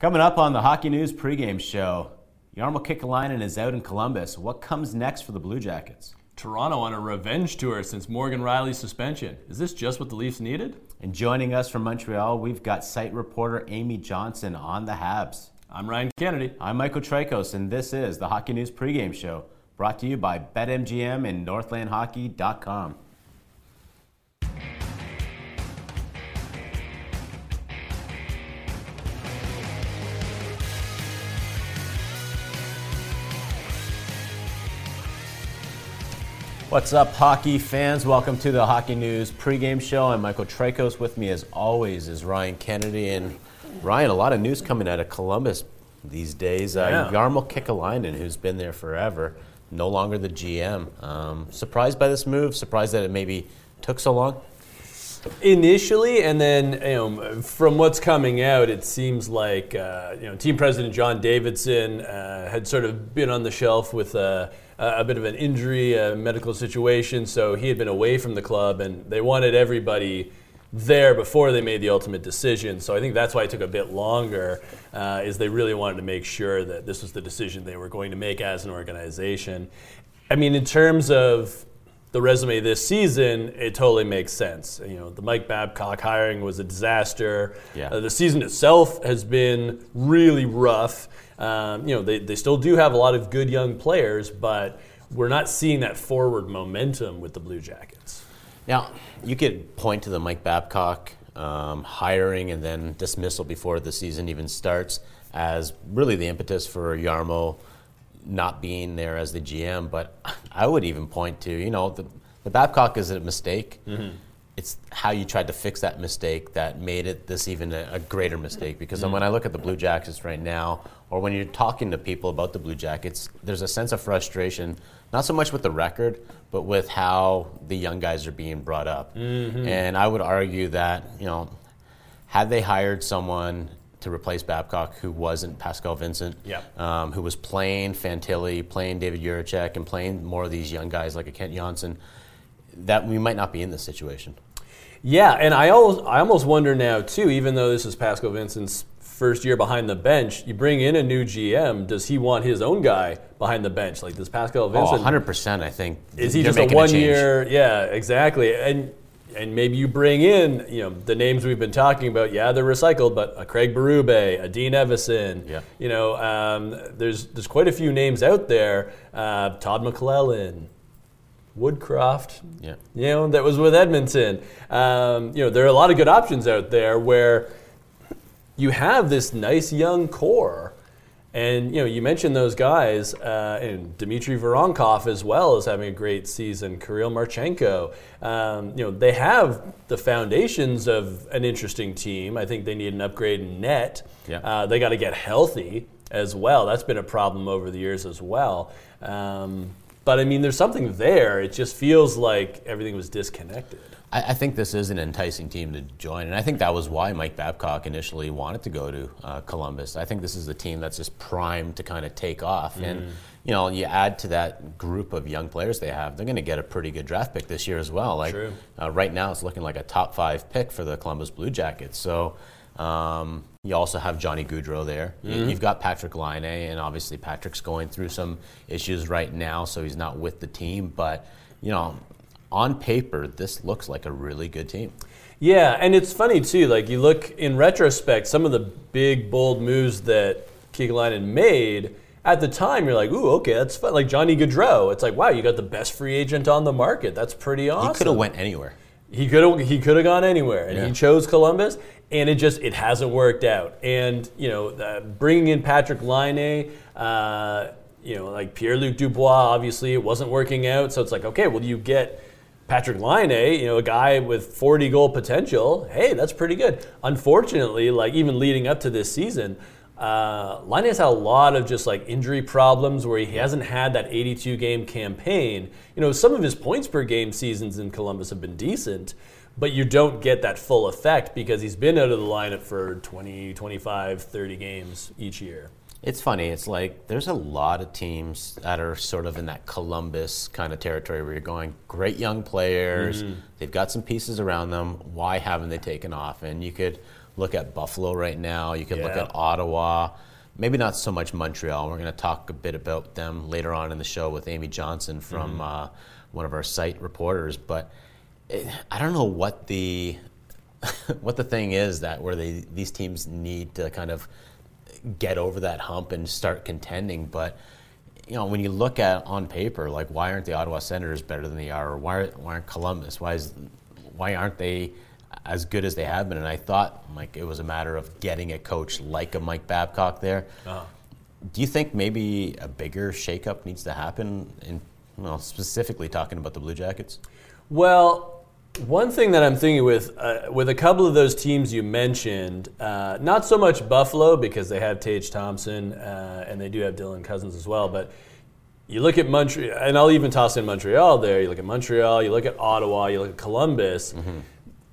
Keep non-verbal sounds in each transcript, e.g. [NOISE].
Coming up on the Hockey News pregame show, Jarmo Kekalainen is out in Columbus. What comes next for the Blue Jackets? Toronto on a revenge tour since Morgan Rielly's suspension. Is this just what the Leafs needed? And joining us from Montreal, we've got site reporter Amy Johnson on the Habs. I'm Ryan Kennedy. I'm Michael Traikos, and this is the Hockey News pregame show, brought to you by BetMGM and NorthlandHockey.com. What's up, hockey fans? Welcome to the Hockey News pregame show. I'm Michael Traikos. With me, as always, is Ryan Kennedy. And Ryan, a lot of news coming out of Columbus these days. Uh, Yeah. Jarmo Kekalainen, who's been there forever, no longer the GM. Um, surprised by this move? Surprised that it maybe took so long? Initially, and then you know, from what's coming out, it seems like uh, you know, team president John Davidson uh, had sort of been on the shelf with a, a bit of an injury, a medical situation, so he had been away from the club, and they wanted everybody there before they made the ultimate decision. So I think that's why it took a bit longer, uh, is they really wanted to make sure that this was the decision they were going to make as an organization. I mean, in terms of the resume this season, it totally makes sense. You know, the Mike Babcock hiring was a disaster. Yeah. Uh, the season itself has been really rough. Um, you know, they, they still do have a lot of good young players, but we're not seeing that forward momentum with the Blue Jackets. Now, you could point to the Mike Babcock um, hiring and then dismissal before the season even starts as really the impetus for Jarmo not being there as the GM. But [LAUGHS] I would even point to, you know, the, the Babcock is a mistake. Mm-hmm. It's how you tried to fix that mistake that made it this even a, a greater mistake. Because mm-hmm. when I look at the Blue Jackets right now, or when you're talking to people about the Blue Jackets, there's a sense of frustration, not so much with the record, but with how the young guys are being brought up. Mm-hmm. And I would argue that, you know, had they hired someone to replace Babcock who wasn't Pascal Vincent, um, who was playing Fantilli, playing David Jiricek, and playing more of these young guys like a Kent Johnson, that we might not be in this situation. Yeah, and I almost, I almost wonder now too. Even though this is Pascal Vincent's first year behind the bench, you bring in a new GM. Does he want his own guy behind the bench? Like does Pascal Vincent. Oh, Vincent? 100%, I think. is he just a one change. year? Yeah, exactly. And and maybe you bring in you know the names we've been talking about. Yeah, they're recycled, but a Craig Berube, a Dean Evason. Yeah. You know, um, there's there's quite a few names out there. Uh, Todd McLellan, Woodcroft. Yeah. You know, that was with Edmonton. Um, you know, there are a lot of good options out there where you have this nice young core. And you know, you mentioned those guys, uh, and Dmitry Voronkov as well is having a great season. Kirill Marchenko, um, you know, they have the foundations of an interesting team. I think they need an upgrade in net. Yeah. Uh, they got to get healthy as well. That's been a problem over the years as well. Um, but I mean, there's something there. It just feels like everything was disconnected. I, I think this is an enticing team to join, and I think that was why Mike Babcock initially wanted to go to uh, Columbus. I think this is a team that's just primed to kind of take off, and you know, you add to that group of young players they have, they're going to get a pretty good draft pick this year as well. Like True. Uh, right now, it's looking like a top five pick for the Columbus Blue Jackets. So. Um, you also have Johnny Gaudreau there. You- You've got Patrick Laine, and obviously Patrick's going through some issues right now, so he's not with the team. But you know, on paper, this looks like a really good team. Yeah, and it's funny too. Like you look in retrospect, some of the big bold moves that Kekalainen made at the time, you're like, "Ooh, okay, that's fun." Like Johnny Gaudreau, it's like, "Wow, you got the best free agent on the market. That's pretty awesome." He could have went anywhere. He could have he could have gone anywhere, and Yeah. he chose Columbus, and it just it hasn't worked out. And you know, uh, bringing in Patrick Laine, uh, you know, like Pierre Luc Dubois, obviously it wasn't working out. So it's like, okay, well, you get Patrick Laine, you know, a guy with 40 goal potential, hey, that's pretty good. Unfortunately, like even leading up to this season, uh, Laine has had a lot of just like injury problems where he hasn't had that 82 game campaign. You know, some of his points per game seasons in Columbus have been decent, but you don't get that full effect because he's been out of the lineup for 20, 25, 30 games each year. It's funny. It's like there's a lot of teams that are sort of in that Columbus kind of territory where you're going, great young players. Mm-hmm. They've got some pieces around them. Why haven't they taken off? And you could look at Buffalo right now. You could yeah. look at Ottawa. Maybe not so much Montreal. We're going to talk a bit about them later on in the show with Amy Johnson from mm-hmm. uh, one of our site reporters. But it, I don't know what the [LAUGHS] what the thing is that where they these teams need to kind of get over that hump and start contending. But you know, when you look at on paper, like why aren't the Ottawa Senators better than they are, or why, why aren't Columbus? Why is why aren't they as good as they have been? And I thought like it was a matter of getting a coach like a Mike Babcock there. Uh-huh. Do you think maybe a bigger shakeup needs to happen? In well, specifically talking about the Blue Jackets. Well, one thing that I'm thinking with uh, with a couple of those teams you mentioned, uh, not so much Buffalo because they have Tage Thompson uh, and they do have Dylan Cozens as well, but you look at Montreal, and I'll even toss in Montreal there. You look at Montreal, you look at Ottawa, you look at Columbus. Mm-hmm.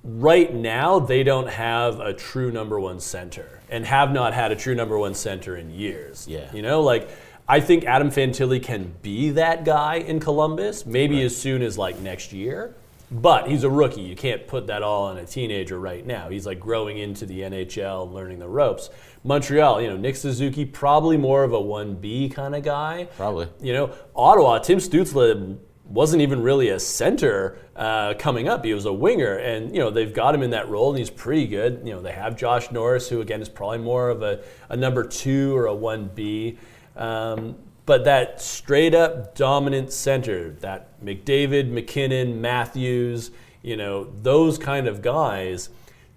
Right now, they don't have a true number one center, and have not had a true number one center in years. Yeah, you know, like I think Adam Fantilli can be that guy in Columbus, maybe right. as soon as like next year. But he's a rookie. You can't put that all on a teenager right now. He's like growing into the NHL learning the ropes. Montreal, you know, Nick Suzuki, probably more of a 1B kind of guy. Probably. You know, Ottawa, Tim Stützle wasn't even really a center uh, coming up. He was a winger, and you know they've got him in that role, and he's pretty good. You know they have Josh Norris, who again is probably more of a, a number two or a one B. Um, but that straight up dominant center, that McDavid, MacKinnon, Matthews, you know, those kind of guys,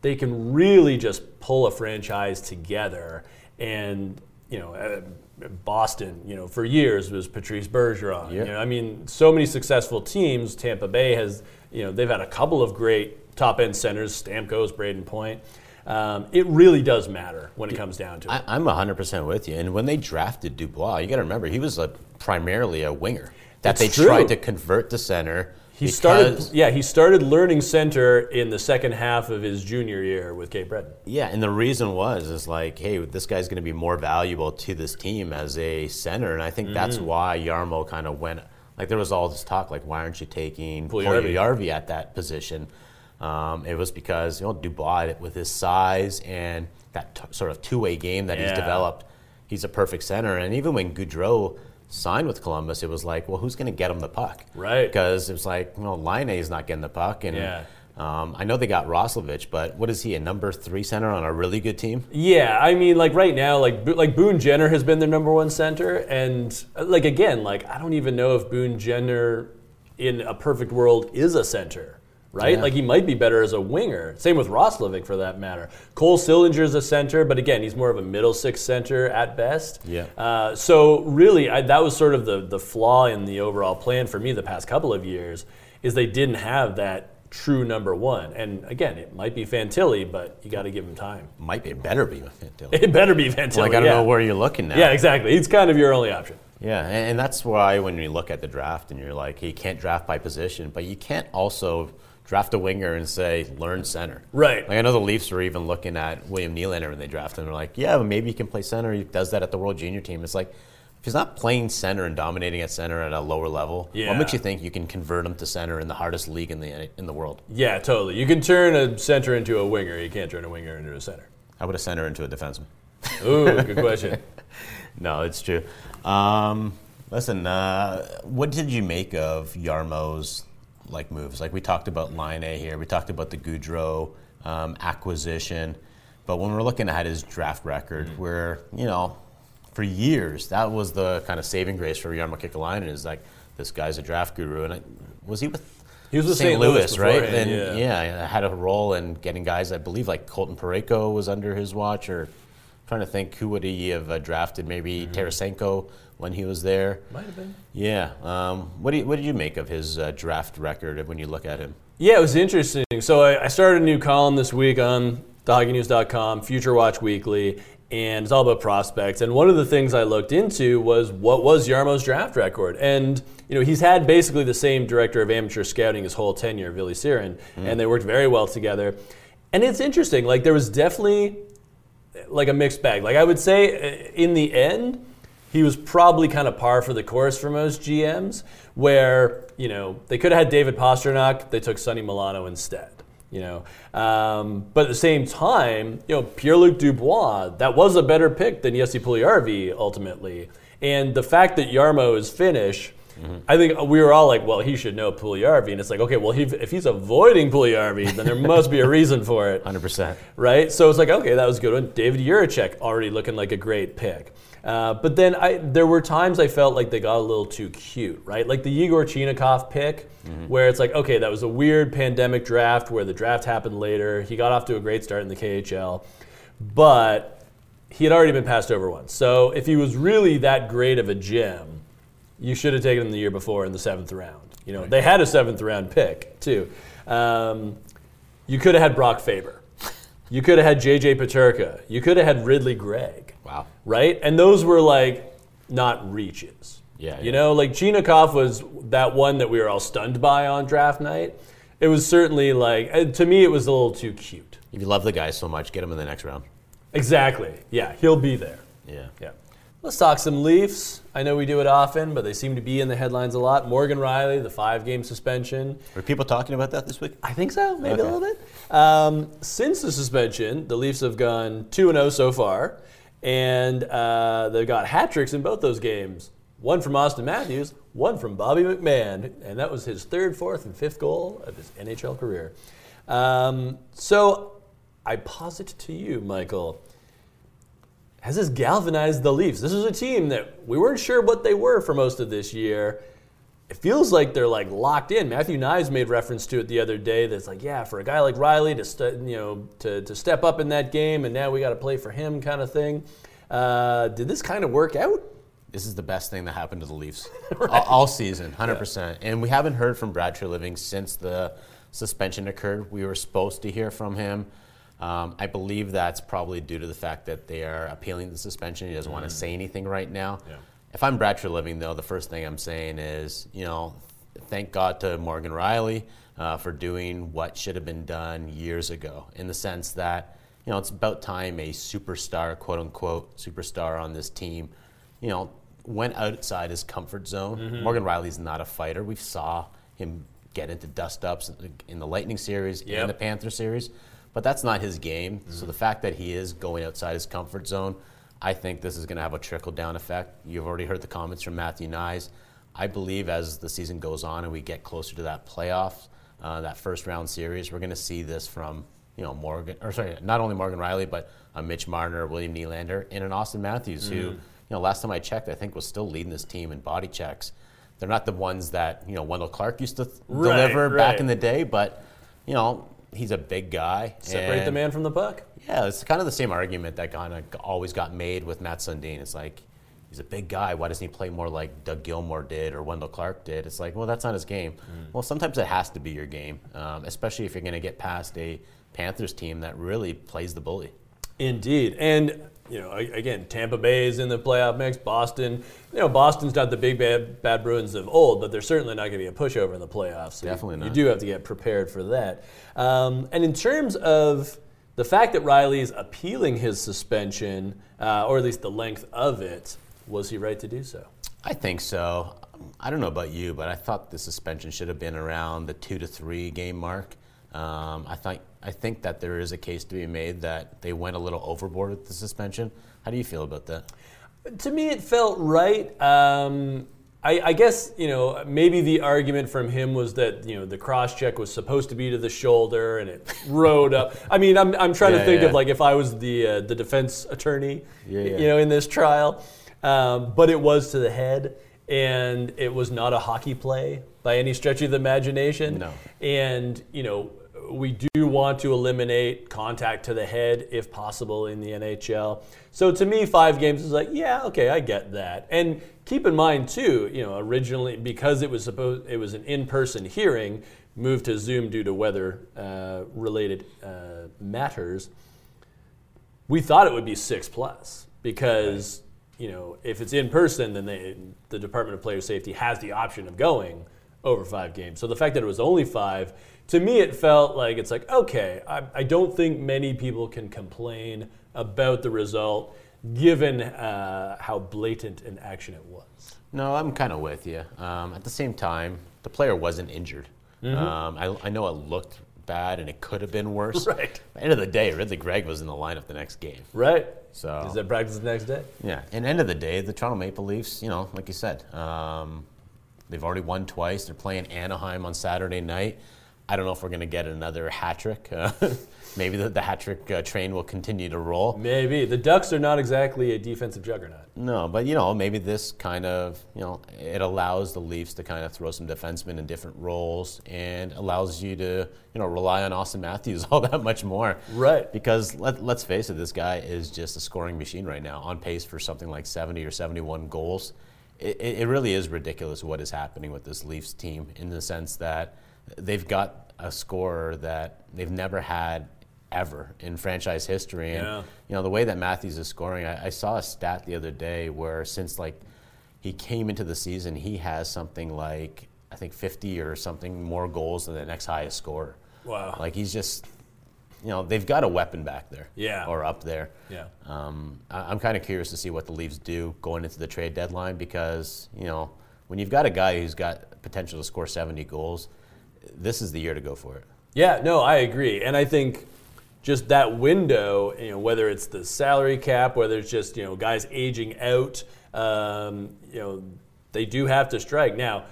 they can really just pull a franchise together. And, you know, uh, Boston, you know, for years was Patrice Bergeron. Yep. You know, I mean, so many successful teams. Tampa Bay has, you know, they've had a couple of great top end centers, Stamkos, Brayden Point. Um, it really does matter when it comes down to it. I, am 100% with you. And when they drafted Dubois, you got to remember, he was a, primarily a winger that they true. tried to convert to center. He started, yeah, he started learning center in the second half of his junior year with Cape Breton. Yeah, and the reason was is like, hey, this guy's going to be more valuable to this team as a center, and I think mm-hmm. that's why Jarmo kind of went. Like there was all this talk, like why aren't you taking Puljujarvi at that position? Um, it was because you know Dubois, with his size and that t- sort of two-way game that yeah. he's developed, he's a perfect center. And even when Gaudreau signed with Columbus, it was like, well, who's going to get him the puck? Right. Because it was like, you know, Laine is not getting the puck, and yeah. Um, I know they got Roslovic, but what is he? A number three center on a really good team? Yeah, I mean, like right now, like like Boone Jenner has been their number one center, and like again, like I don't even know if Boone Jenner in a perfect world is a center right? Yeah. Like he might be better as a winger. Same with Roslovic for that matter. Cole Sillinger's a center, but again, he's more of a middle six center at best. Yeah. Uh, so really, I, that was sort of the the flaw in the overall plan for me the past couple of years is they didn't have that true number one. And again, it might be Fantilli, but you got to give him time. Might be. It better be Fantilli. [LAUGHS] It better be Fantilli. Like I don't yeah. know where you're looking now. Yeah, exactly. It's kind of your only option. Yeah, and, and that's why when you look at the draft and you're like, hey, you can't draft by position, but you can't also draft a winger and say learn center. Right. Like I know the Leafs were even looking at William Nylander when they drafted him. They're like, yeah, but maybe he can play center. He does that at the World Junior team. It's like if he's not playing center and dominating at center at a lower level, yeah. what makes you think you can convert him to center in the hardest league in the in the world? Yeah, totally. You can turn a center into a winger. You can't turn a winger into a center. How would a center into a defenseman? Ooh, good question. [LAUGHS] no, it's true. Um, listen, uh, what did you make of Jarmo's like moves. Like we talked about Line A here, we talked about the Gaudreau um, acquisition, but when we're looking at his draft record, mm-hmm. where you know, for years that was the kind of saving grace for Jarmo Kekalainen is like this guy's a draft guru, and I, was he with? He was with St. Louis, Louis right? And yeah. yeah, had a role in getting guys. I believe like Colton Parayko was under his watch, or trying to think who would he have uh, drafted? Maybe Tarasenko when he was there. Might have been. Yeah. Um, what, do you, what did you make of his uh, draft record when you look at him? Yeah, it was interesting. So I, I started a new column this week on thehockeynews.com, Future Watch Weekly, and it's all about prospects. And one of the things I looked into was what was Jarmo's draft record. And you know, he's had basically the same director of amateur scouting his whole tenure, Billy Siren, and they worked very well together. And it's interesting. Like there was definitely like a mixed bag. Like I would say, uh, in the end, he was probably kind of par for the course for most GMs, where you know they could have had David Pastrnak, they took Sonny Milano instead. You know, um, but at the same time, you know Pierre-Luc Dubois, that was a better pick than Jesse Puljujarvi ultimately. And the fact that Jarmo is Finnish, I think we were all like, well, he should know Puljujarvi, and it's like, okay, well, he, if he's avoiding Puljujarvi, then there must be a reason for it [LAUGHS] 100%. right? So it's like, okay, that was a good one. David Jiricek already looking like a great pick. Uh, but then I, there were times I felt like they got a little too cute, right? Like the Igor Chinakhov pick, where it's like, okay, that was a weird pandemic draft where the draft happened later. He got off to a great start in the KHL, but he had already been passed over once. So if he was really that great of a gem, you should have taken him the year before in the seventh round. You know, they had a seventh round pick too. Um, you could have had Brock Faber. You could have had JJ Peterka. You could have had Ridly Greig. Wow. Right? And those were like not reaches. Yeah, You yeah. know, like Chinakhov was that one that we were all stunned by on draft night. It was certainly like, to me, it was a little too cute. If you love the guy so much, get him in the next round. Exactly. Yeah, he'll be there. Yeah. Yeah. Let's talk some Leafs. I know we do it often, but they seem to be in the headlines a lot. Morgan Rielly, the five game suspension. Were people talking about that this week? I think so, maybe a little bit. Um, since the suspension, the Leafs have gone 2 0 so far, and uh, they've got hat tricks in both those games. One from Austin Matthews, one from Bobby McMann, and that was his third, fourth, and fifth goal of his NHL career. Um, so I posit to you, Michael, has this galvanized the Leafs? This is a team that we weren't sure what they were for most of this year. It feels like they're like locked in. Matthew Knies made reference to it the other day. That's like, yeah, for a guy like Rielly to st- you know to, to step up in that game, and now we got to play for him, kind of thing. Uh, did this kind of work out? This is the best thing that happened to the Leafs [LAUGHS] all, all season, 100%. And we haven't heard from Brad Treliving since the suspension occurred. We were supposed to hear from him. Um, I believe that's probably due to the fact that they are appealing the suspension. He doesn't want to say anything right now. Yeah. If I'm Brad Treliving, though, the first thing I'm saying is, you know, thank God to Morgan Rielly uh, for doing what should have been done years ago, in the sense that, you know, it's about time a superstar, quote unquote, superstar on this team, you know, went outside his comfort zone. Mm-hmm. Morgan Rielly's not a fighter. We saw him get into dust ups in the Lightning series Yep. and the Panther series, but that's not his game. So the fact that he is going outside his comfort zone, I think this is going to have a trickle down effect. You've already heard the comments from Matthew Knies. I believe as the season goes on and we get closer to that playoff, uh, that first round series, we're going to see this from you know Morgan, or sorry, not only Morgan Rielly, but uh, Mitch Marner, William Nylander, and an Austin Matthews, who you know last time I checked, I think was still leading this team in body checks. They're not the ones that you know Wendell Clark used to th- Right, deliver right. back in the day, but you know he's a big guy. Separate the man from the puck. yeah, it's kind of the same argument that kind of always got made with Mats Sundin. It's like he's a big guy. Why doesn't he play more like Doug Gilmour did or Wendell Clark did? It's like, well, that's not his game. Well, sometimes it has to be your game, um, especially if you're going to get past a Panthers team that really plays the bully. Indeed, and you know, again, Tampa Bay is in the playoff mix. Boston, you know, Boston's not the big bad, bad Bruins of old, but they're certainly not going to be a pushover in the playoffs. So Definitely you, not. You do have to get prepared for that. Um, and in terms of the fact that Rielly is appealing his suspension, uh, or at least the length of it, was he right to do so? I think so. I don't know about you, but I thought the suspension should have been around the two to three game mark. Um, I think I think that there is a case to be made that they went a little overboard with the suspension. How do you feel about that? To me, it felt right. Um, I, I guess you know maybe the argument from him was that you know the cross check was supposed to be to the shoulder and it rode up. I mean, I'm, I'm trying to think yeah. of like if I was the uh, the defense attorney, Yeah, yeah. you know, in this trial, um, but it was to the head, and it was not a hockey play by any stretch of the imagination. No. And you know, we do want to eliminate contact to the head if possible in the NHL. So to me, five games is like, yeah, okay, I get that. And keep in mind too, you know, originally because it was supposed it was an in-person hearing, moved to Zoom due to weather-related uh, uh, matters. We thought it would be six plus because you know if it's in person, then they, the Department of Player Safety has the option of going over five games. So the fact that it was only five, to me, it felt like it's like, okay, I, I don't think many people can complain about the result given uh, how blatant an action it was. No, I'm kind of with you. Um, at the same time, the player wasn't injured. Mm-hmm. Um, I, I, know it looked bad and it could have been worse. [LAUGHS] Right. At the end of the day, Ridly Greig was in the lineup the next game. Right. So is that practice the next day? Yeah. And end of the day, the Toronto Maple Leafs, you know, like you said, um, They've already won twice. They're playing Anaheim on Saturday night. I don't know if we're going to get another hat trick. Uh, [LAUGHS] maybe the, the hat trick uh, train will continue to roll. Maybe. The Ducks are not exactly a defensive juggernaut. No, but you know, maybe this kind of, you know, it allows the Leafs to kind of throw some defensemen in different roles and allows you to, you know, rely on Austin Matthews [LAUGHS] all that much more. Right. Because let, let's face it, this guy is just a scoring machine right now, on pace for something like 70 or 71 goals it, it really is ridiculous what is happening with this Leafs team in the sense that they've got a scorer that they've never had ever in franchise history. And yeah. you know the way that Matthews is scoring, I, I, saw a stat the other day where since like he came into the season, he has something like I think 50 or something more goals than the next highest scorer. Wow! Like he's just you know they've got a weapon back there, yeah, or up there. Yeah. Um, I, am kind of curious to see what the Leafs do going into the trade deadline because you know when you've got a guy who's got potential to score 70 goals, this is the year to go for it. Yeah, no, I agree, and I think just that window, you know, whether it's the salary cap, whether it's just you know guys aging out, um, you know, they do have to strike now.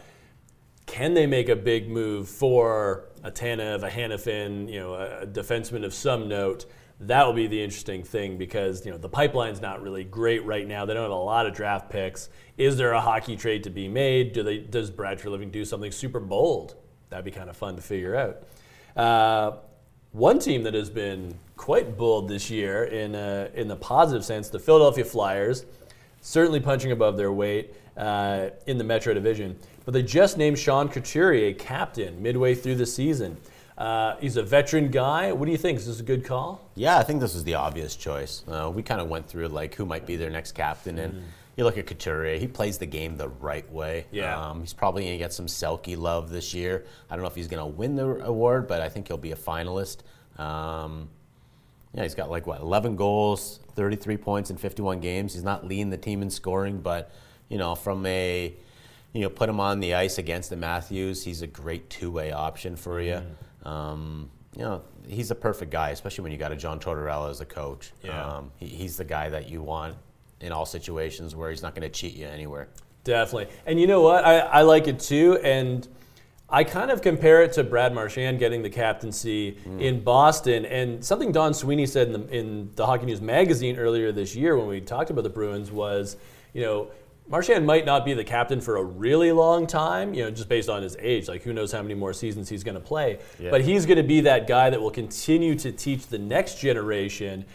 Can they make a big move for a Tanev, a Hanifin, you know, a defenseman of some note? That will be the interesting thing because you know the pipeline's not really great right now. They don't have a lot of draft picks. Is there a hockey trade to be made? Do they? Does Brad Treliving do something super bold? That'd be kind of fun to figure out. Uh, one team that has been quite bold this year in uh, in the positive sense, the Philadelphia Flyers, certainly punching above their weight uh, in the Metro Division. But they just named Sean Couturier captain midway through the season. Uh, he's a veteran guy. What do you think? Is this a good call? Yeah, I think this was the obvious choice. Uh, we kind of went through like who might be their next captain, and mm-hmm. you look at Couturier. He plays the game the right way. Yeah, um, he's probably going to get some Selke love this year. I don't know if he's going to win the award, but I think he'll be a finalist. Um, yeah, he's got like what 11 goals, 33 points in 51 games. He's not leading the team in scoring, but you know, from a you know, put him on the ice against the Matthews. He's a great two-way option for you. Mm. Um, you know, he's a perfect guy, especially when you got a John Tortorella as a coach. Yeah. Um, he, he's the guy that you want in all situations where he's not going to cheat you anywhere. Definitely. And you know what? I, I like it too. And I kind of compare it to Brad Marchand getting the captaincy mm. in Boston. And something Don Sweeney said in the, in the Hockey News magazine earlier this year when we talked about the Bruins was, you know, Marchand might not be the captain for a really long time, you know, just based on his age. Like, who knows how many more seasons he's going to play. Yeah. But he's going to be that guy that will continue to teach the next generation,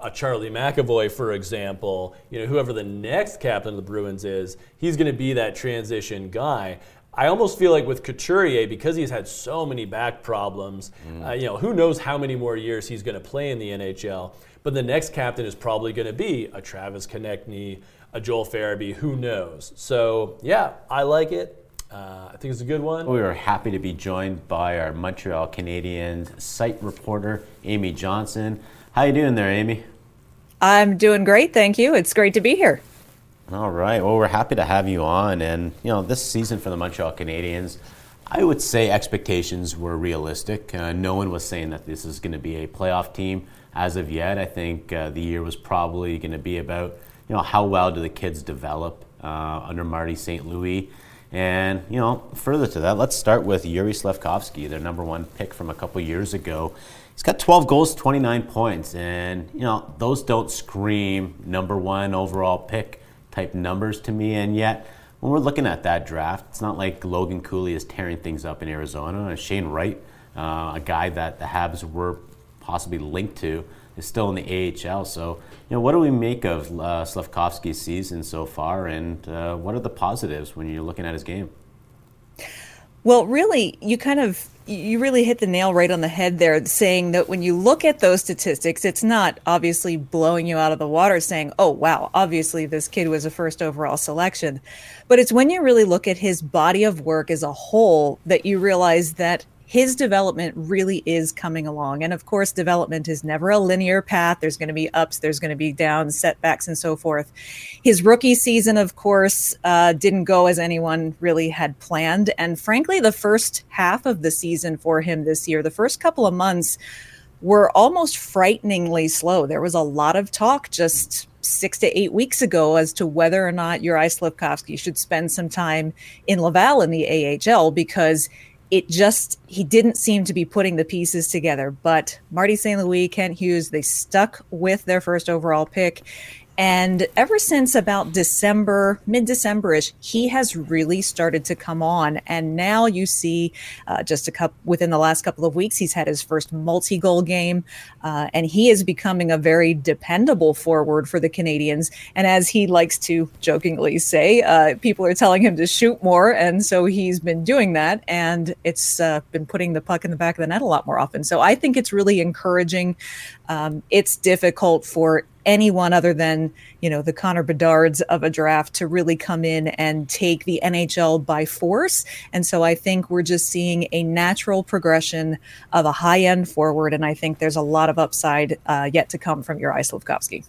a Charlie McAvoy, for example, you know, whoever the next captain of the Bruins is, he's going to be that transition guy. I almost feel like with Couturier, because he's had so many back problems, mm. uh, you know, who knows how many more years he's going to play in the NHL. But the next captain is probably going to be a Travis Konecny, a Joel Farabee. Who knows? So yeah, I like it. Uh, I think it's a good one. We are happy to be joined by our Montreal Canadiens site reporter, Amy Johnson. How you doing there, Amy? I'm doing great, thank you. It's great to be here. All right. Well, we're happy to have you on. And, you know, this season for the Montreal Canadiens, I would say expectations were realistic. Uh, no one was saying that this is going to be a playoff team as of yet. I think uh, the year was probably going to be about you know, how well do the kids develop uh, under Marty St. Louis? And, you know, further to that, let's start with Yuri Slafkovsky, their number one pick from a couple years ago. He's got 12 goals, 29 points, and, you know, those don't scream number one overall pick type numbers to me. And yet, when we're looking at that draft, it's not like Logan Cooley is tearing things up in Arizona. Shane Wright uh, a guy that the Habs were possibly linked to, is still in the AHL. So, you know, what do we make of uh, Slafkovsky's season so far, and uh, what are the positives when you're looking at his game? Well, really, you kind of you really hit the nail right on the head there, saying that when you look at those statistics, it's not obviously blowing you out of the water saying, oh, wow, obviously this kid was a first overall selection. But it's when you really look at his body of work as a whole that you realize that his development really is coming along. And of course, development is never a linear path. There's going to be ups, there's going to be downs, setbacks, and so forth. His rookie season, of course, uh, didn't go as anyone really had planned. And frankly, the first half of the season for him this year, the first couple of months, were almost frighteningly slow. There was a lot of talk just six to eight weeks ago as to whether or not Juraj Slafkovsky should spend some time in Laval in the AHL because it just he didn't seem to be putting the pieces together. But Marty St. Louis, Kent Hughes, they stuck with their first overall pick. And ever since about December, mid Decemberish, he has really started to come on. And now you see uh, just a couple within the last couple of weeks, he's had his first multi goal game. Uh, and he is becoming a very dependable forward for the Canadiens. And as he likes to jokingly say, uh, people are telling him to shoot more. And so he's been doing that. And it's uh, been putting the puck in the back of the net a lot more often. So I think it's really encouraging. Um, it's difficult for anyone other than you know the Connor Bedards of a draft to really come in and take the NHL by force. And so I think we're just seeing a natural progression of a high end forward, and I think there's a lot of upside uh, yet to come from Juraj Slafkovsky.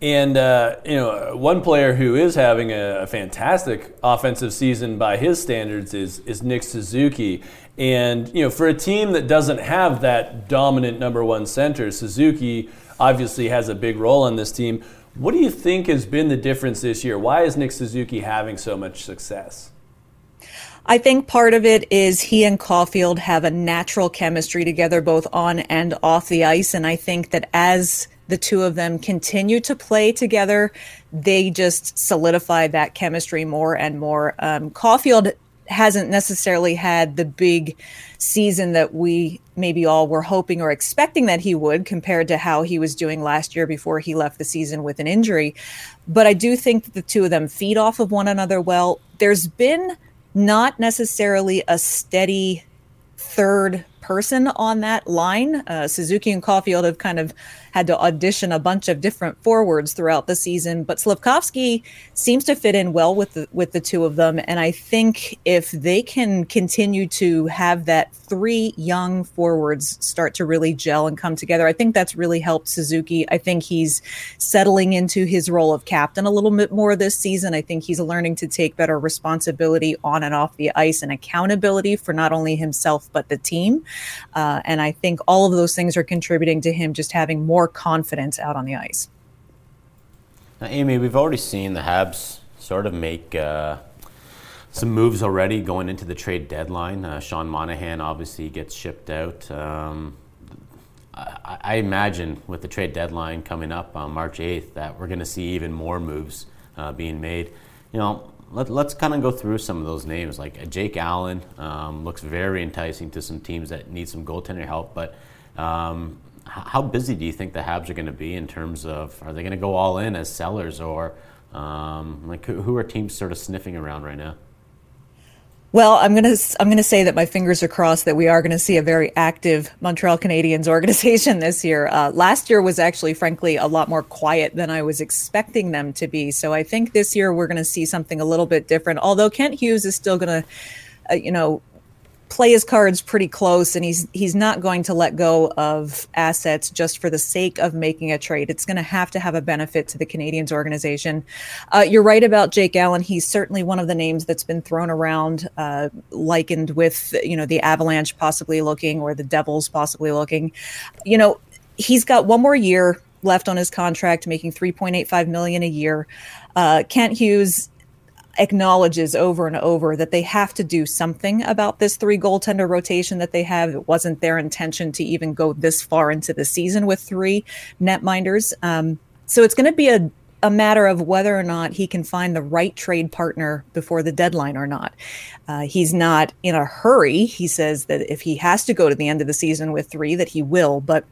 And uh, you know, one player who is having a, a, fantastic offensive season by his standards is is Nick Suzuki. And you know, for a team that doesn't have that dominant number one center, Suzuki obviously has a big role on this team. What do you think has been the difference this year? Why is Nick Suzuki having so much success? I think part of it is he and Caufield have a natural chemistry together, both on and off the ice. And I think that as the two of them continue to play together, they just solidify that chemistry more and more. Um, Caufield hasn't necessarily had the big season that we maybe all were hoping or expecting that he would compared to how he was doing last year before he left the season with an injury. But I do think that the two of them feed off of one another well. There's been not necessarily a steady third person on that line. Uh, Suzuki and Caufield have kind of had to audition a bunch of different forwards throughout the season, but Slafkovsky seems to fit in well with the, with the two of them. And I think if they can continue to have that three young forwards start to really gel and come together, I think that's really helped Suzuki. I think he's settling into his role of captain a little bit more this season. I think he's learning to take better responsibility on and off the ice and accountability for not only himself but the team. Uh, and I think all of those things are contributing to him just having more confidence out on the ice. Now, Amy, we've already seen the Habs sort of make uh, some moves already going into the trade deadline. Uh, Sean Monahan obviously gets shipped out. Um, I, I, imagine with the trade deadline coming up on March 8th that we're going to see even more moves uh, being made. You know, let, us kind of go through some of those names. Like uh, Jake Allen um, looks very enticing to some teams that need some goaltender help, but um, how busy do you think the Habs are going to be in terms of are they going to go all in as sellers or um, like who are teams sort of sniffing around right now? Well, I'm gonna I'm gonna say that my fingers are crossed that we are going to see a very active Montreal Canadiens organization [LAUGHS] this year. Uh, last year was actually, frankly, a lot more quiet than I was expecting them to be. So I think this year we're going to see something a little bit different. Although Kent Hughes is still going to, uh, you know, play his cards pretty close and he's he's not going to let go of assets just for the sake of making a trade. It's going to have to have a benefit to the Canadiens organization. Uh, you're right about Jake Allen. He's certainly one of the names that's been thrown around, uh, likened with you know the Avalanche possibly looking or the Devils possibly looking. You know, he's got one more year left on his contract, making 3.85 million a year. Uh, Kent Hughes acknowledges over and over that they have to do something about this three goaltender rotation that they have. It wasn't their intention to even go this far into the season with three netminders. Um, so it's going to be a a matter of whether or not he can find the right trade partner before the deadline or not. Uh, he's not in a hurry. He says that if he has to go to the end of the season with three, that he will, but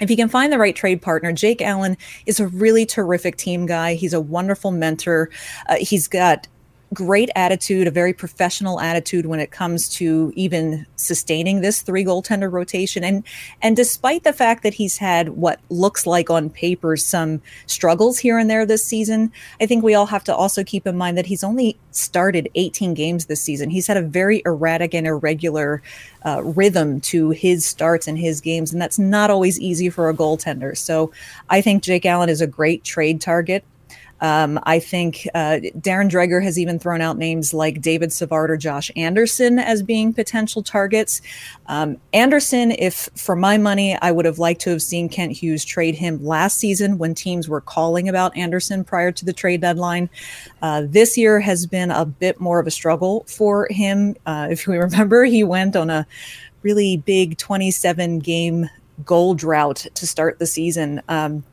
if he can find the right trade partner, Jake Allen is a really terrific team guy. He's a wonderful mentor. Uh, he's got great attitude, a very professional attitude when it comes to even sustaining this three goaltender rotation. And and despite the fact that he's had what looks like on paper some struggles here and there this season, I think we all have to also keep in mind that he's only started 18 games this season. He's had a very erratic and irregular uh, rhythm to his starts and his games, and that's not always easy for a goaltender. So I think Jake Allen is a great trade target. Um, I think uh, Darren Dreger has even thrown out names like David Savard or Josh Anderson as being potential targets. Um, Anderson, if for my money, I would have liked to have seen Kent Hughes trade him last season when teams were calling about Anderson prior to the trade deadline. Uh, this year has been a bit more of a struggle for him. Uh, if we [LAUGHS] remember, he went on a really big 27 game goal drought to start the season. Um,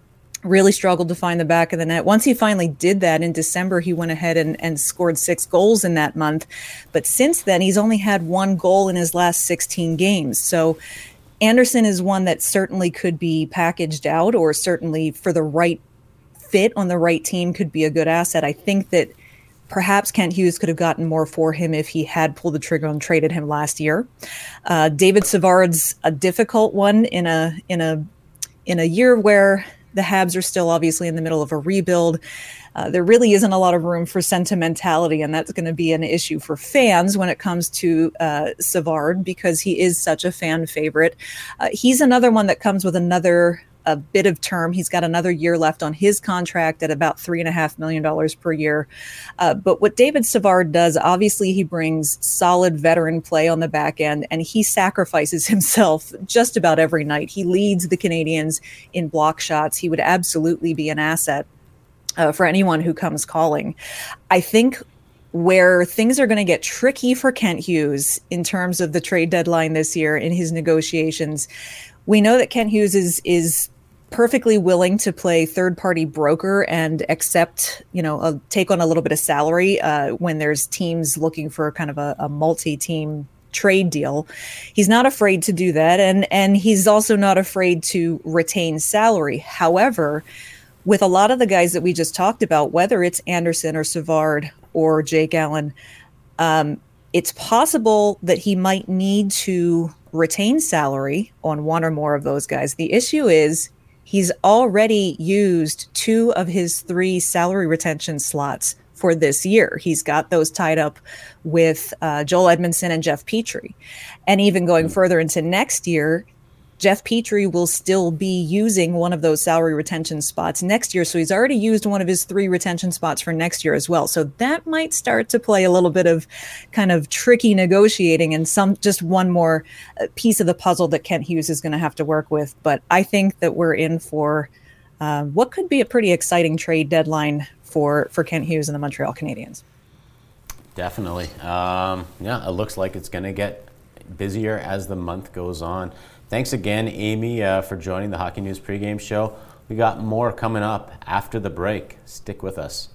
really struggled to find the back of the net. Once he finally did that in December, he went ahead and, and scored six goals in that month. But since then, he's only had one goal in his last 16 games. So Anderson is one that certainly could be packaged out or certainly for the right fit on the right team could be a good asset. I think that perhaps Kent Hughes could have gotten more for him if he had pulled the trigger and traded him last year. Uh, David Savard's a difficult one in a in a in a year where the Habs are still obviously in the middle of a rebuild. Uh, there really isn't a lot of room for sentimentality, and that's going to be an issue for fans when it comes to uh, Savard because he is such a fan favorite. Uh, he's another one that comes with another a bit of term. He's got another year left on his contract at about three and a half million dollars per year. Uh, but what David Savard does, obviously, he brings solid veteran play on the back end, and he sacrifices [LAUGHS] himself just about every night. He leads the Canadiens in block shots. He would absolutely be an asset uh, for anyone who comes calling. I think where things are going to get tricky for Kent Hughes in terms of the trade deadline this year in his negotiations. We know that Kent Hughes is is perfectly willing to play third party broker and accept, you know, a, take on a little bit of salary uh, when there's teams looking for kind of a, a multi team trade deal. He's not afraid to do that, and and he's also not afraid to retain salary. However, with a lot of the guys that we just talked about, whether it's Anderson or Savard or Jake Allen, um, it's possible that he might need to retain salary on one or more of those guys. The issue is he's already used two of his three salary retention slots for this year. He's got those tied up with uh, Joel Edmundson and Jeff Petry. And even going further into next year, Jeff Petry will still be using one of those salary retention spots next year. So he's already used one of his three retention spots for next year as well. So that might start to play a little bit of kind of tricky negotiating and some just one more uh, piece of the puzzle that Kent Hughes is going to have to work with. But I think that we're in for uh, what could be a pretty exciting trade deadline for for Kent Hughes and the Montreal Canadiens. Definitely. Um, yeah, it looks like it's going to get busier as the month goes on. Thanks again, Amy, uh, for joining the Hockey News pregame show. We got more coming up after the break. Stick with us.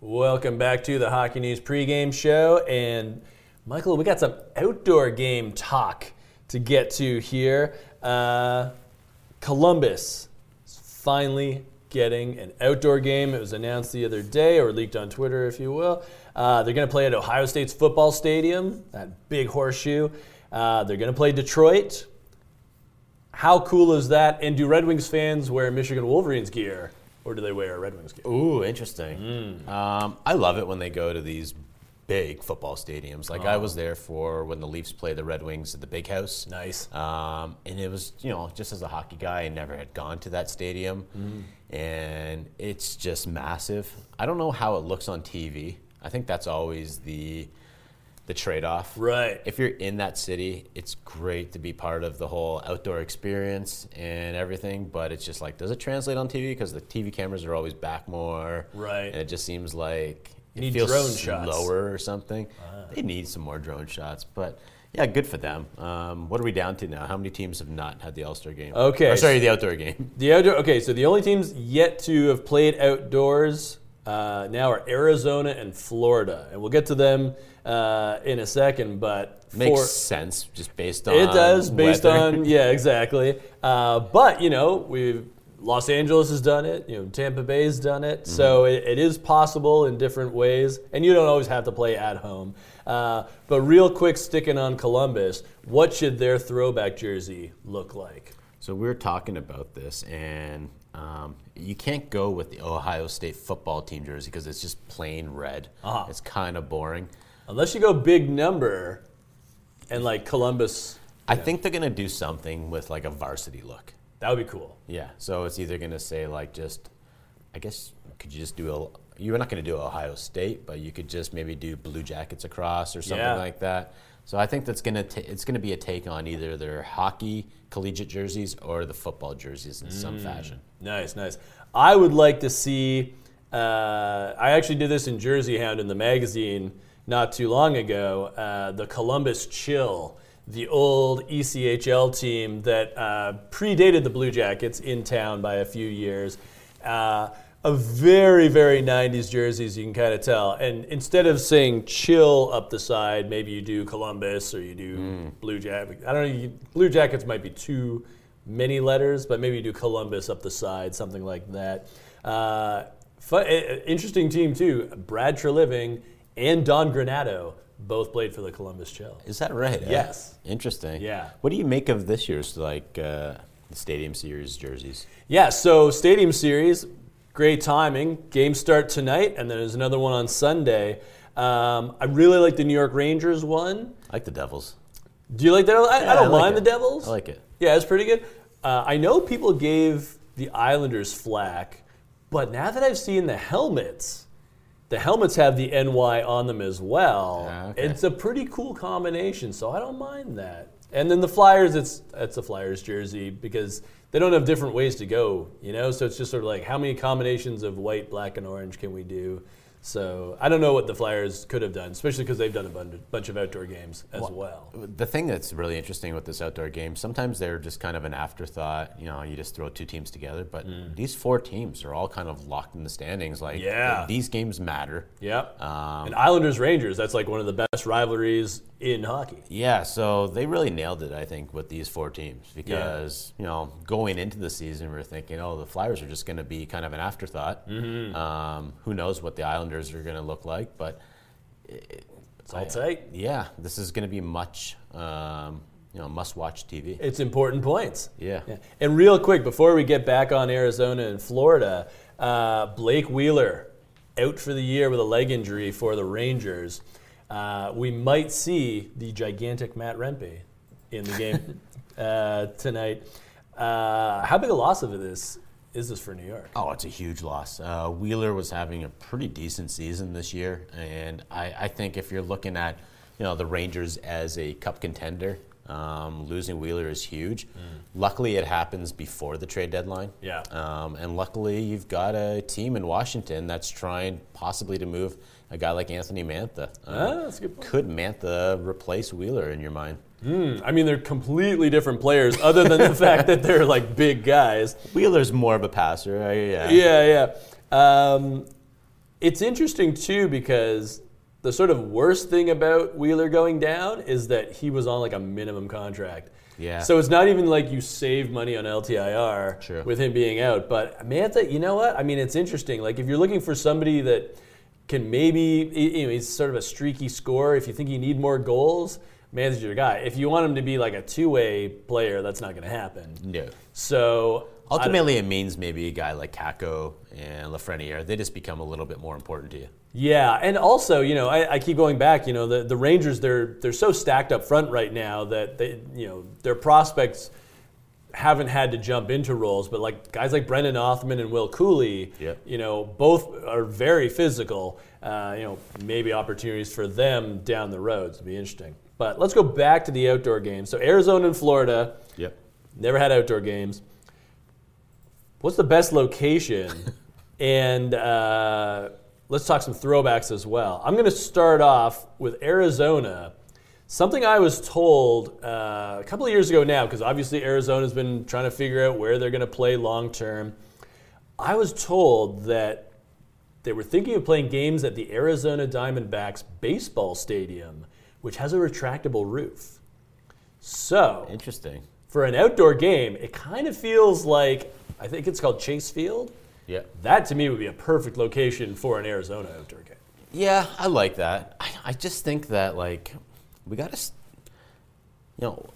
Welcome back to the Hockey News pregame show. And Michael, we got some outdoor game talk to get to here. Uh, Columbus is finally getting an outdoor game. It was announced the other day, or leaked on Twitter, if you will. Uh, they're going to play at Ohio State's football stadium, that big horseshoe. Uh, they're going to play Detroit. How cool is that? And do Red Wings fans wear Michigan Wolverines gear, or do they wear Red Wings gear? Ooh, interesting. Mm. Um, I love it when they go to these big football stadiums. Like oh. I was there for when the Leafs played the Red Wings at the Big House. Nice. Um, and it was, you know, just as a hockey guy, I never had gone to that stadium, mm. and it's just massive. I don't know how it looks on TV. I think that's always the the trade-off. Right. If you're in that city, it's great to be part of the whole outdoor experience and everything, but it's just like, does it translate on TV? Because the TV cameras are always back more. Right. And it just seems like you it feels drone slower shots. or something. Ah. They need some more drone shots, but Yeah, good for them. Um, what are we down to now? How many teams have not had the All Star game? Okay. Or, sorry, the outdoor game. The outdoor. Okay, so the only teams yet to have played outdoors uh, now are Arizona and Florida, and we'll get to them uh, in a second. But Makes for- sense, just based on It does, based weather. on [LAUGHS] yeah, exactly. Uh, but you know, we've Los Angeles has done it. You know, Tampa Bay's done it. So Mm-hmm. it, it is possible in different ways, and you don't always have to play at home. Uh, but real quick, sticking on Columbus, what should their throwback jersey look like? So we are talking about this, and um, you can't go with the Ohio State football team jersey because it's just plain red. Uh-huh. It's kind of boring. Unless you go big number, and like Columbus, I think they're gonna do something with like a varsity look. that would be cool. Yeah. So it's either gonna say like just, I guess could you just do a? You're not gonna do Ohio State, but you could just maybe do Blue Jackets across or something Yeah. like that. So I think that's gonna ta- it's gonna be a take on either their hockey collegiate jerseys or the football jerseys in Mm. some fashion. Nice, nice. I would like to see. Uh, I actually did this in Jersey Hound in the magazine not too long ago. Uh, the Columbus Chill, the old ECHL team that uh, predated the Blue Jackets in town by a few years. A very, very 90s jerseys, you can kind of tell. And instead of saying chill up the side, maybe you do Columbus or you do Blue Jackets. I don't know, you, Blue Jackets might be too many letters, but maybe you do Columbus up the side, something like that. Uh, fun, eh, eh, interesting team, too. Brad Treliving and Don Granato both played for the Columbus Chill. Is that right? eh? Yes. Interesting. Yeah. What do you make of this year's like uh, Stadium Series jerseys? Yeah, so Stadium Series, great timing. Games start tonight, and then there's another one on Sunday. Um, I really like the New York Rangers one. I like the Devils. Do you like that? I, Yeah, I don't I like mind it. the Devils. I like it. Yeah, it's pretty good. Uh, I know people gave the Islanders flack, but now that I've seen the helmets, the helmets have the NY on them as well. Ah, okay. It's a pretty cool combination, so I don't mind that. And then the Flyers, it's it's a Flyers jersey because they don't have different ways to go, you know. So it's just sort of like how many combinations of white, black, and orange can we do? So I don't know what the Flyers could have done, especially because they've done a bunch of outdoor games as well. The thing that's really interesting with this outdoor game, sometimes they're just kind of an afterthought. You know, you just throw two teams together, but these four teams are all kind of locked in the standings. Like, Mm. Yeah. these games matter. Yep. Um, and Islanders Rangers, that's like one of the best rivalries in hockey. Yeah, so they really nailed it, I think, with these four teams because you know going into the season, we are thinking, oh, the Flyers are just going to be kind of an afterthought. Mm-hmm. Um, who knows what the Islanders are going to look like, but It's all tight. yeah, this is going to be much, um, you know, must-watch TV. It's important points. Yeah. And real quick, before we get back on Arizona and Florida, uh, Blake Wheeler out for the year with a leg injury for the Rangers. Uh, we might see the gigantic Matt Rempe in the game [LAUGHS] uh, tonight. Uh, how big a loss of this is this for New York? Oh, it's a huge loss. Uh, Wheeler was having a pretty decent season this year, and I, I think if you're looking at, you know, the Rangers as a Cup contender, um, losing Wheeler is huge. Luckily, it happens before the trade deadline. Yeah. Um, and luckily, you've got a team in Washington that's trying possibly to move a guy like Anthony Mantha. Uh, Ah, that's a good point. Could Mantha replace Wheeler in your mind? I mean, they're completely different players, other than the [LAUGHS] fact that they're like big guys. Wheeler's more of a passer. uh, yeah. Yeah, yeah. Um, it's interesting too because the sort of worst thing about Wheeler going down is that he was on like a minimum contract. Yeah. So it's not even like you save money on LTIR Sure. with him being out. But Mantha, you know what? I mean, it's interesting. Like if you're looking for somebody that can maybe, you know, he's sort of a streaky scorer. If you think you need more goals, Mantha's your guy. If you want him to be like a two-way player, that's not going to happen. No. So Ultimately, it means maybe a guy like Kakko and Lafreniere, they just become a little bit more important to you. Yeah, and also, you know, I, I keep going back. You know, the, the Rangers they're they're so stacked up front right now that they, you know, their prospects haven't had to jump into roles, but like guys like Brennan Othmann and Will Cuylle, Yep. you know, both are very physical. Uh, you know, maybe opportunities for them down the road to be interesting. But let's go back to the outdoor games. So Arizona and Florida Yep. never had outdoor games. What's the best location? [LAUGHS] and uh, let's talk some throwbacks as well. I'm going to start off with Arizona. Something I was told uh, a couple of years ago now, because obviously Arizona's been trying to figure out where they're going to play long term. I was told that they were thinking of playing games at the Arizona Diamondbacks baseball stadium, which has a retractable roof. So, Interesting. for an outdoor game, it kind of feels like I think it's called Chase Field. Yeah. That to me would be a perfect location for an Arizona outdoor game. Yeah, I like that. I, I just think that like we got to, you know,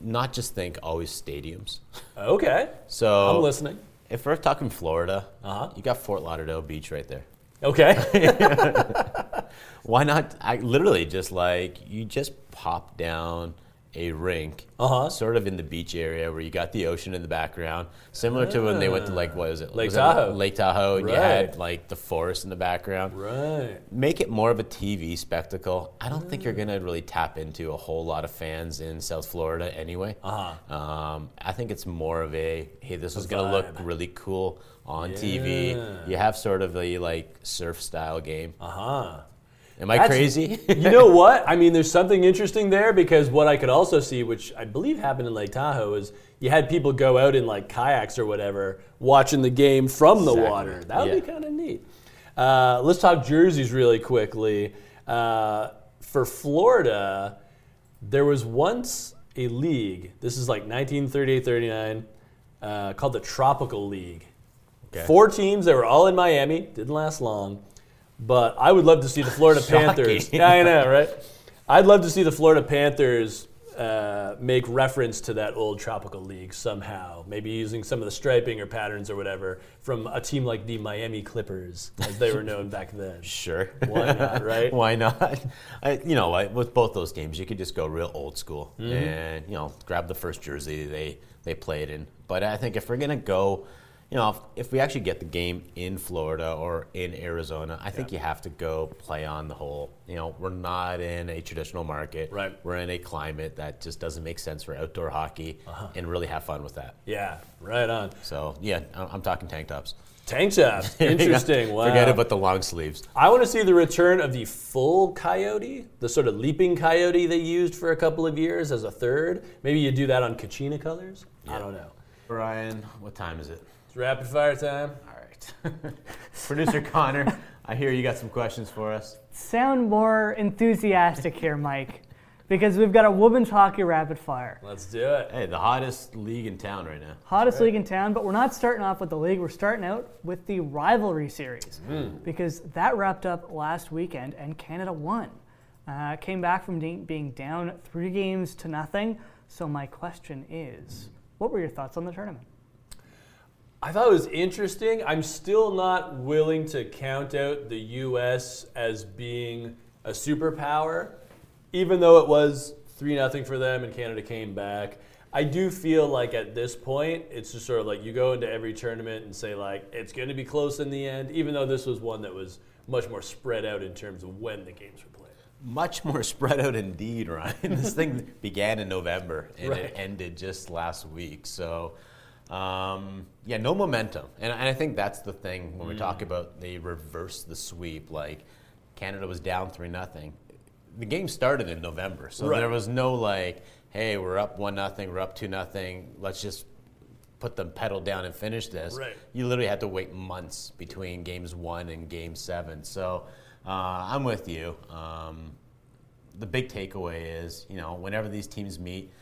not just think always stadiums. Okay. So I'm listening. If we're talking Florida, Uh-huh. you got Fort Lauderdale Beach right there. Okay. [LAUGHS] Why not? I literally just like you just pop down a rink, Uh-huh. sort of in the beach area where you got the ocean in the background, similar to when they went to like what was it, Lake Was it Tahoe. Lake Tahoe, and you had like the forest in the background. right. Make it more of a TV spectacle. I don't think you're gonna really tap into a whole lot of fans in South Florida anyway. Uh-huh. Um, I think it's more of a hey, this is gonna look really cool on Yeah. TV. You have sort of a like surf style game. Uh huh. Am I That's- crazy? [LAUGHS] you know [LAUGHS] what? I mean, there's something interesting there because what I could also see, which I believe happened in Lake Tahoe, is you had people go out in like kayaks or whatever, watching the game from the Exactly. water. That would be kind of neat. Uh, let's talk jerseys really quickly. Uh, for Florida, there was once a league. This is like 1938-39, uh, called the Tropical League. Okay. Four teams. They were all in Miami. Didn't last long. But I would love to see the Florida [LAUGHS] Panthers. Yeah, I know, right? I'd love to see the Florida Panthers uh, make reference to that old tropical league somehow. Maybe using some of the striping or patterns or whatever from a team like the Miami Clippers, as they were known back then. [LAUGHS] Sure. Why not, right? [LAUGHS] Why not? I, you know, I, with both those games, you could just go real old school Mm-hmm. and you know grab the first jersey they they played in. But I think if we're gonna go, you know, if, if we actually get the game in Florida or in Arizona, I think you have to go play on the whole. You know, we're not in a traditional market. Right. We're in a climate that just doesn't make sense for outdoor hockey, Uh-huh. and really have fun with that. Yeah, right on. So yeah, I'm talking tank tops. Tank tops. [LAUGHS] Interesting. Wow. Forget about the long sleeves. I want to see the return of the full coyote, the sort of leaping coyote they used for a couple of years as a third. Maybe you do that on Kachina colors. I don't know. Ryan, what time is it? It's rapid fire time. All right. [LAUGHS] Producer Connor, I hear you got some questions for us. Sound more enthusiastic here, Mike, because we've got a women's hockey rapid fire. Let's do it. Hey, the hottest league in town right now. Hottest league in town, but we're not starting off with the league. We're starting out with the rivalry series because that wrapped up last weekend and Canada won. Uh, came back from de- being down three games to nothing. So, my question is what were your thoughts on the tournament? I thought it was interesting. I'm still not willing to count out the U.S. as being a superpower, even though it was 3 0 for them and Canada came back. I do feel like at this point, it's just sort of like you go into every tournament and say, like, it's going to be close in the end, even though this was one that was much more spread out in terms of when the games were played. Much more [LAUGHS] spread out indeed, Ryan. [LAUGHS] this thing began in November and Right. it ended just last week. So, um, yeah, no momentum. And, and I think that's the thing when we talk about they reverse the sweep. Like, Canada was down 3 nothing. The game started in November. So Right. there was no, like, hey, we're up 1 nothing, we're up 2 nothing. let's just put the pedal down and finish this. Right. You literally had to wait months between games one and game seven. So uh, I'm with you. Um, the big takeaway is, you know, whenever these teams meet,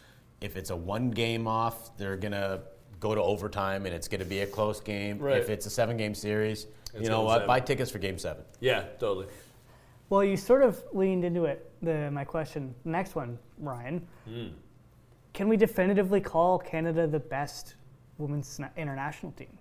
if it's a one game off, they're going to go to overtime and it's going to be a close game. Right. If it's a seven game series, It's you know what? seven. Buy tickets for game seven. Yeah, totally. Well, you sort of leaned into it. The, my question, next one, Ryan. Hmm. Can we definitively call Canada the best women's international team?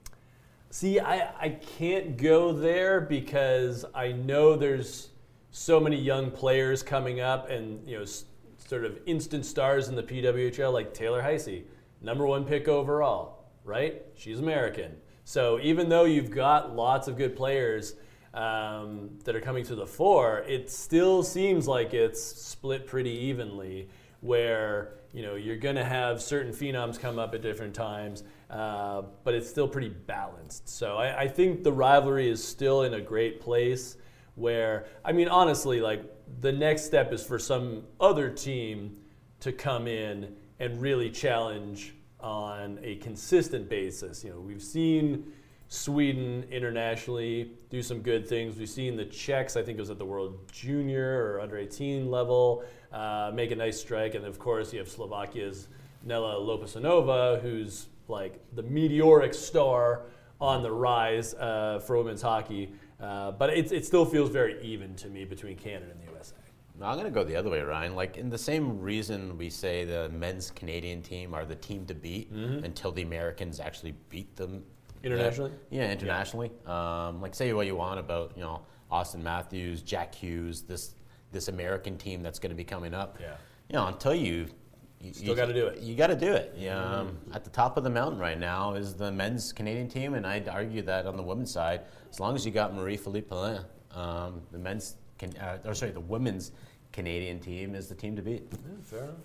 See, I, I can't go there because I know there's so many young players coming up and, you know, s- sort of instant stars in the PWHL like Taylor Heise, number one pick overall, right? She's American. So even though you've got lots of good players um, that are coming to the fore, it still seems like it's split pretty evenly where you know you're going to have certain phenoms come up at different times, uh, but it's still pretty balanced. So I, I think the rivalry is still in a great place. Where I mean, honestly, like the next step is for some other team to come in and really challenge on a consistent basis. You know, we've seen Sweden internationally do some good things. We've seen the Czechs, I think it was at the World Junior or under 18 level, uh, make a nice strike. And of course, you have Slovakia's Nela Lopusanova, who's like the meteoric star on the rise uh, for women's hockey. Uh, but it, it still feels very even to me between Canada and I'm going to go the other way, Ryan. Like, in the same reason we say the men's Canadian team are the team to beat mm-hmm. until the Americans actually beat them internationally. yeah, internationally. Yeah. Um, like, say what you want about you know Auston Matthews, Jack Hughes, this this American team that's going to be coming up. Yeah. You know, until you you still got to do it. You got to do it. Yeah, um, mm-hmm. at the top of the mountain right now is the men's Canadian team, and I'd argue that on the women's side, as long as you got Marie-Philip Poulin, um, the men's, can, uh, or sorry, the women's Canadian team is the team to beat. Yeah, fair enough.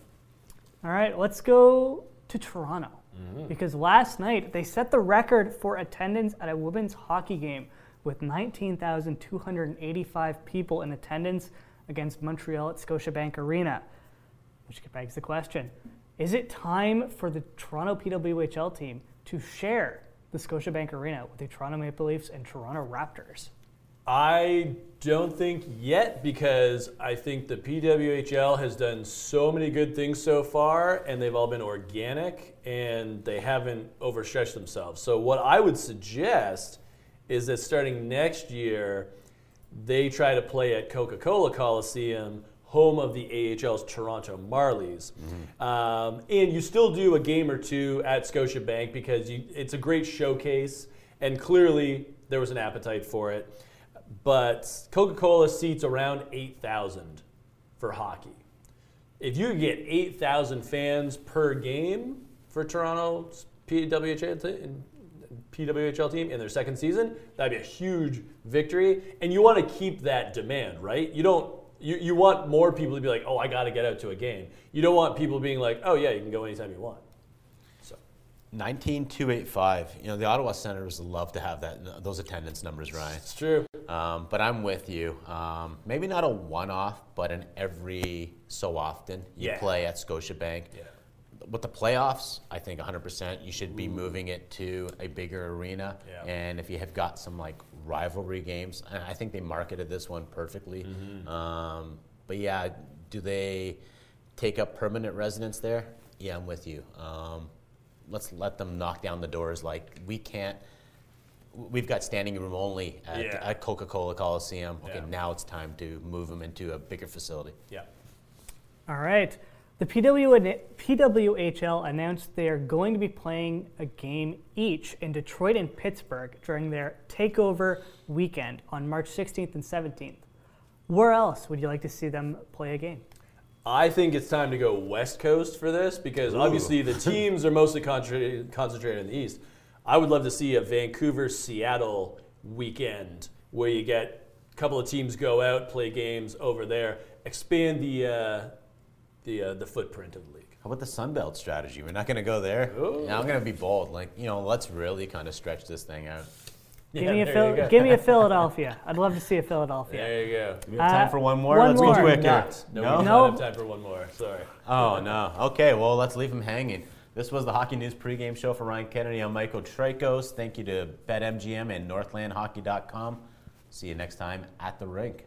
All right, let's go to Toronto mm-hmm. because last night they set the record for attendance at a women's hockey game with 19,285 people in attendance against Montreal at Scotiabank Arena. Which begs the question is it time for the Toronto PWHL team to share the Scotiabank Arena with the Toronto Maple Leafs and Toronto Raptors? I don't think yet because I think the PWHL has done so many good things so far and they've all been organic and they haven't overstretched themselves. So, what I would suggest is that starting next year, they try to play at Coca Cola Coliseum home of the AHL's Toronto Marlies. Mm-hmm. Um, and you still do a game or two at Scotiabank because you, it's a great showcase, and clearly there was an appetite for it. But Coca Cola seats around 8,000 for hockey. If you get 8,000 fans per game for Toronto's PWHL team, PWHL team in their second season, that'd be a huge victory. And you want to keep that demand, right? You don't you, you want more people to be like, oh, I got to get out to a game. You don't want people being like, oh, yeah, you can go anytime you want. So. 19285. You know, the Ottawa Senators love to have that those attendance numbers, Ryan. It's true. Um, but I'm with you. Um, maybe not a one off, but an every so often you yeah. play at Scotiabank. Yeah with the playoffs, I think 100% you should be moving it to a bigger arena. Yeah. And if you have got some like rivalry games, and I think they marketed this one perfectly. Mm-hmm. Um, but yeah, do they take up permanent residence there? Yeah, I'm with you. Um, let's let them knock down the doors. Like we can't. We've got standing room only at, yeah. at Coca-Cola Coliseum. Okay, yeah. now it's time to move them into a bigger facility. Yeah. All right. The PWHL announced they are going to be playing a game each in Detroit and Pittsburgh during their takeover weekend on March 16th and 17th. Where else would you like to see them play a game? I think it's time to go West Coast for this because Ooh. obviously the [LAUGHS] teams are mostly concentrated in the East. I would love to see a Vancouver Seattle weekend where you get a couple of teams go out, play games over there, expand the. Uh, the uh, the footprint of the league. How about the Sun Belt strategy? We're not going to go there. Now I'm going to be bold. Like you know, let's really kind of stretch this thing out. Give, yeah, me a Phil- give me a Philadelphia. I'd love to see a Philadelphia. There you go. We have time uh, for one more. One let's more. go quick here. No, no, we don't have time for one more. Sorry. Oh no. Okay. Well, let's leave him hanging. This was the Hockey News pregame show for Ryan Kennedy. I'm Michael Traikos. Thank you to BetMGM and NorthlandHockey.com. See you next time at the rink.